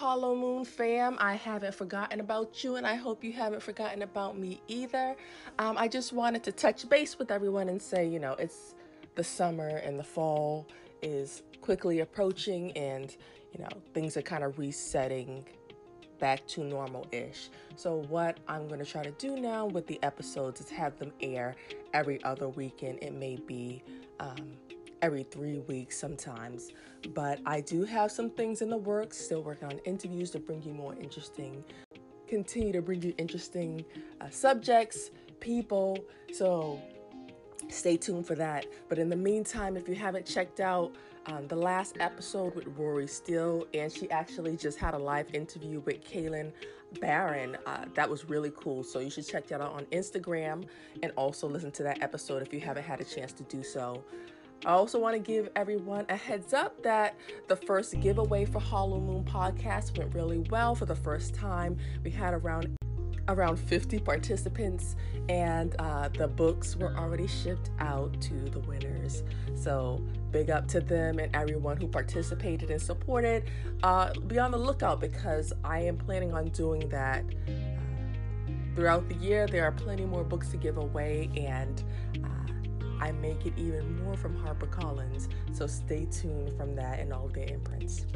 Hollow Moon fam? I haven't forgotten about you, and I hope you haven't forgotten about me either. Um, I just wanted to touch base with everyone and say, you know, it's the summer and the fall is quickly approaching, and you know, things are kind of resetting back to normal ish. So, what I'm going to try to do now with the episodes is have them air every other weekend. It may be um, every three weeks sometimes. But I do have some things in the works, still working on interviews to bring you more interesting, continue to bring you interesting uh, subjects, people. So stay tuned for that. But in the meantime, if you haven't checked out um, the last episode with Rory Steele, and she actually just had a live interview with Kaylin Barron. Uh, that was really cool. So you should check that out on Instagram and also listen to that episode if you haven't had a chance to do so. I also want to give everyone a heads up that the first giveaway for Hollow Moon podcast went really well. For the first time. We had around around 50 participants and uh, the books were already shipped out to the winners. So big up to them and everyone who participated and supported. Uh, be on the lookout because i am planning on doing that uh, throughout the year. There are plenty more books to give away and uh, I make it even more from HarperCollins, so stay tuned from that and all their imprints.